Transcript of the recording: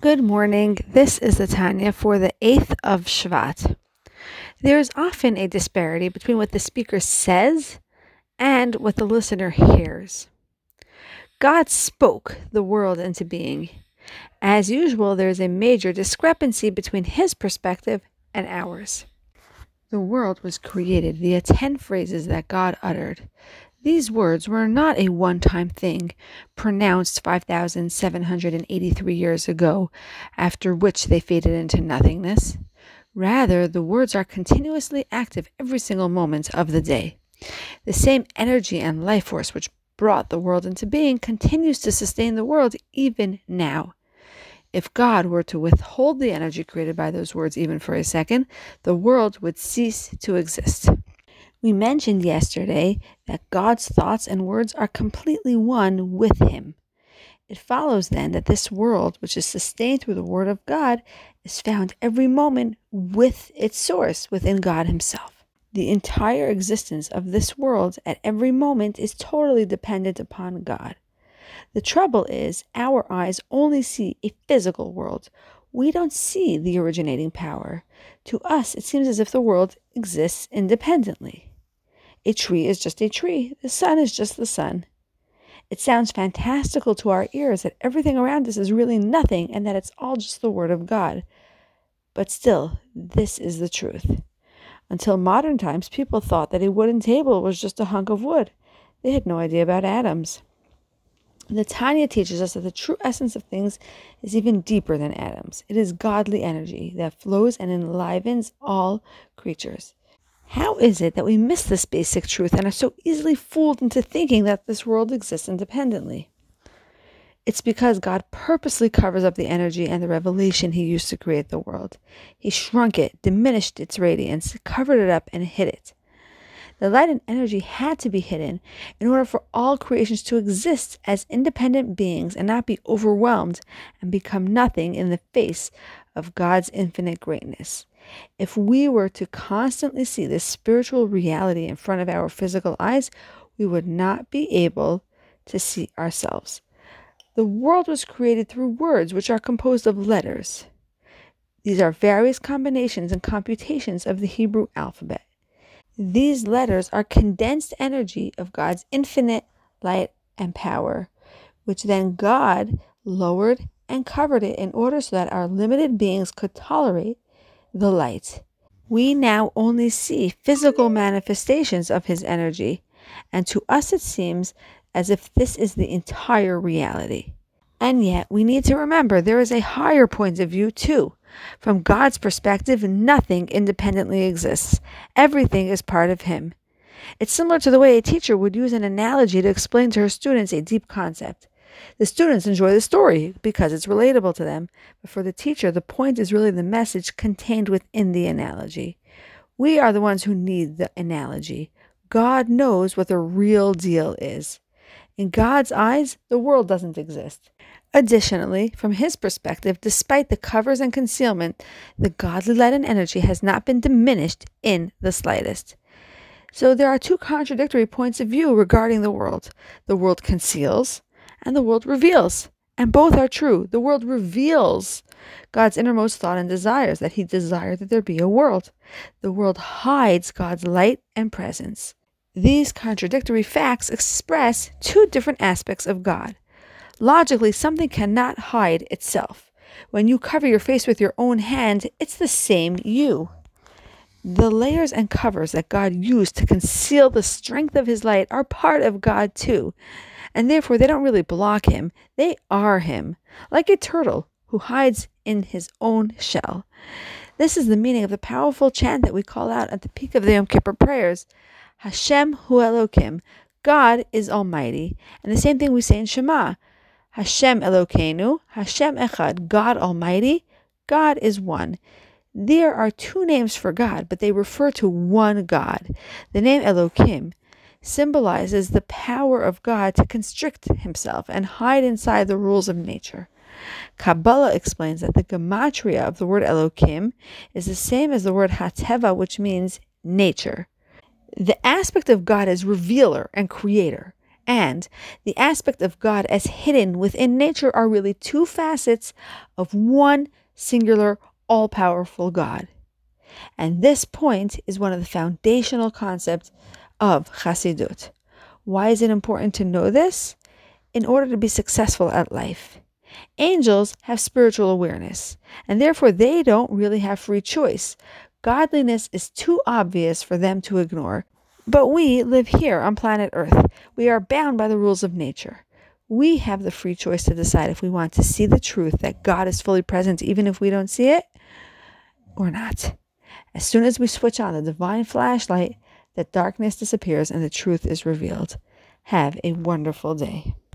Good morning. This is the Tanya for the 8th of Shvat. There is often a disparity between what the speaker says and what the listener hears. God spoke the world into being. As usual, there is a major discrepancy between his perspective and ours. The world was created via 10 phrases that God uttered. These words were not a one time thing pronounced 5,783 years ago, after which they faded into nothingness. Rather, the words are continuously active every single moment of the day. The same energy and life force which brought the world into being continues to sustain the world even now. If God were to withhold the energy created by those words even for a second, the world would cease to exist. We mentioned yesterday that God's thoughts and words are completely one with Him. It follows then that this world, which is sustained through the Word of God, is found every moment with its source within God Himself. The entire existence of this world at every moment is totally dependent upon God. The trouble is, our eyes only see a physical world. We don't see the originating power. To us, it seems as if the world exists independently. A tree is just a tree. The sun is just the sun. It sounds fantastical to our ears that everything around us is really nothing and that it's all just the Word of God. But still, this is the truth. Until modern times, people thought that a wooden table was just a hunk of wood. They had no idea about atoms. The Tanya teaches us that the true essence of things is even deeper than atoms. It is godly energy that flows and enlivens all creatures. How is it that we miss this basic truth and are so easily fooled into thinking that this world exists independently? It's because God purposely covers up the energy and the revelation He used to create the world. He shrunk it, diminished its radiance, covered it up, and hid it. The light and energy had to be hidden in order for all creations to exist as independent beings and not be overwhelmed and become nothing in the face of God's infinite greatness. If we were to constantly see this spiritual reality in front of our physical eyes, we would not be able to see ourselves. The world was created through words, which are composed of letters. These are various combinations and computations of the Hebrew alphabet. These letters are condensed energy of God's infinite light and power, which then God lowered and covered it in order so that our limited beings could tolerate the light. We now only see physical manifestations of his energy, and to us it seems as if this is the entire reality. And yet, we need to remember there is a higher point of view too. From God's perspective, nothing independently exists, everything is part of Him. It's similar to the way a teacher would use an analogy to explain to her students a deep concept. The students enjoy the story because it's relatable to them, but for the teacher, the point is really the message contained within the analogy. We are the ones who need the analogy. God knows what the real deal is. In God's eyes, the world doesn't exist. Additionally, from his perspective, despite the covers and concealment, the godly light and energy has not been diminished in the slightest. So there are two contradictory points of view regarding the world. The world conceals, and the world reveals. And both are true. The world reveals God's innermost thought and desires, that He desired that there be a world. The world hides God's light and presence. These contradictory facts express two different aspects of God. Logically, something cannot hide itself. When you cover your face with your own hand, it's the same you. The layers and covers that God used to conceal the strength of His light are part of God too and therefore they don't really block him, they are him, like a turtle who hides in his own shell. This is the meaning of the powerful chant that we call out at the peak of the Yom Kippur prayers Hashem hu Elokim, God is Almighty. And the same thing we say in Shema Hashem Elokeinu, Hashem Echad, God Almighty, God is one. There are two names for God, but they refer to one God. The name Elokim symbolizes the power of God to constrict himself and hide inside the rules of nature. Kabbalah explains that the gematria of the word Elokim is the same as the word Hateva, which means nature. The aspect of God as revealer and creator, and the aspect of God as hidden within nature are really two facets of one singular, all powerful God. And this point is one of the foundational concepts of Chassidut. Why is it important to know this? In order to be successful at life. Angels have spiritual awareness, and therefore they don't really have free choice. Godliness is too obvious for them to ignore. But we live here on planet Earth. We are bound by the rules of nature. We have the free choice to decide if we want to see the truth that God is fully present, even if we don't see it, or not. As soon as we switch on the divine flashlight, the darkness disappears and the truth is revealed. Have a wonderful day.